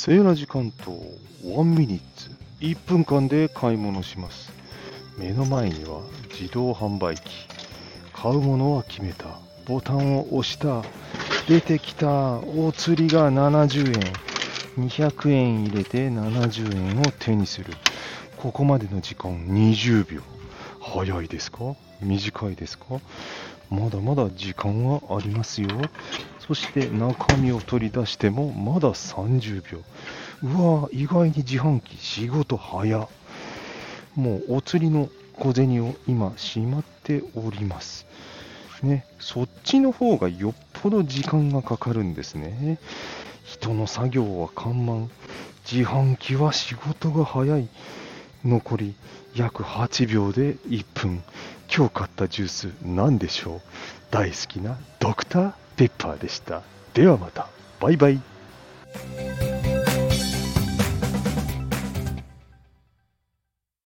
セーラ時間と1ミニッツ。1分間で買い物します。目の前には自動販売機。買うものは決めた。ボタンを押した。出てきたお釣りが70円。200円入れて70円を手にする。ここまでの時間20秒。早いですか？短いですか？まだまだ時間はありますよ。そして中身を取り出してもまだ30秒。うわ意外に自販機仕事早。もうお釣りの小銭を今しまっております。ねそっちの方がよっぽど時間がかかるんですね。人の作業は緩慢。自販機は仕事が早い。残り約8秒で1分。今日買ったジュース何でしょう？大好きなドクターペッパーでした。ではまた。バイバイ。